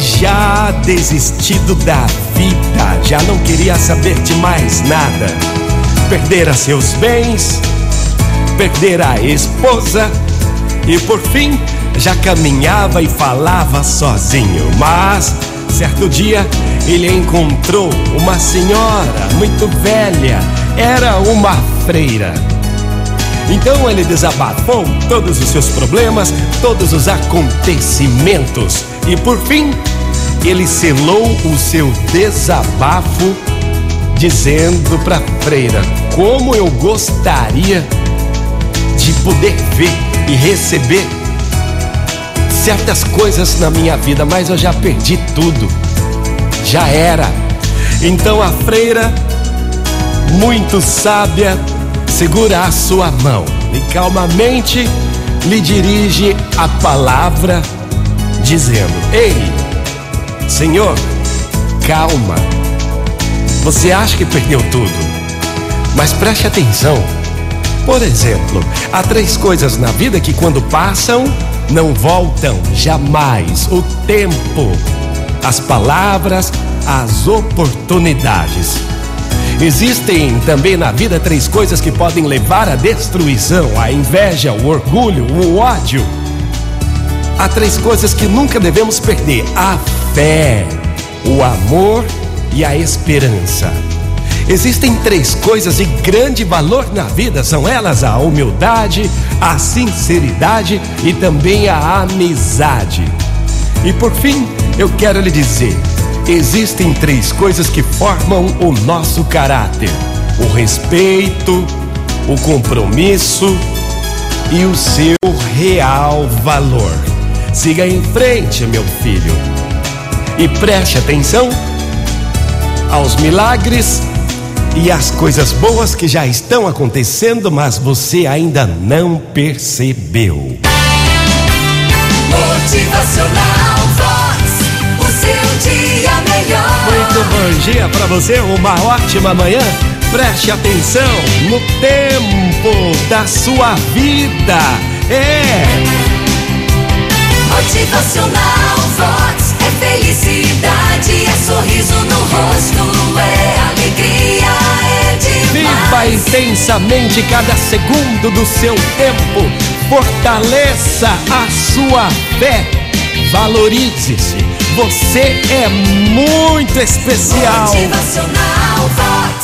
tinha desistido da vida, já não queria saber de mais nada. Perdera seus bens, perdera a esposa e por fim já caminhava e falava sozinho. Mas certo dia ele encontrou uma senhora muito velha, era uma freira. Então ele desabafou todos os seus problemas, todos os acontecimentos e por fim ele selou o seu desabafo dizendo para freira: Como eu gostaria de poder ver e receber certas coisas na minha vida, mas eu já perdi tudo. Já era. Então a freira, muito sábia, segura a sua mão e calmamente lhe dirige a palavra, dizendo: Ei, Senhor, calma. Você acha que perdeu tudo, mas preste atenção. Por exemplo, há três coisas na vida que, quando passam, não voltam jamais: o tempo, as palavras, as oportunidades. Existem também na vida três coisas que podem levar à destruição: a inveja, o orgulho, o ódio. Há três coisas que nunca devemos perder: a fé, o amor e a esperança. Existem três coisas de grande valor na vida: são elas a humildade, a sinceridade e também a amizade. E por fim, eu quero lhe dizer: existem três coisas que formam o nosso caráter: o respeito, o compromisso e o seu real valor. Siga em frente, meu filho, e preste atenção aos milagres e às coisas boas que já estão acontecendo, mas você ainda não percebeu. Motivacional Vox, o seu dia melhor. Muito bom dia para você, uma ótima manhã. Preste atenção no tempo da sua vida. É. Motivacional Vox é felicidade, é sorriso no rosto, é alegria, é Viva demais. intensamente cada segundo do seu tempo. Fortaleça a sua fé. Valorize-se. Você é muito especial. Motivacional Vox.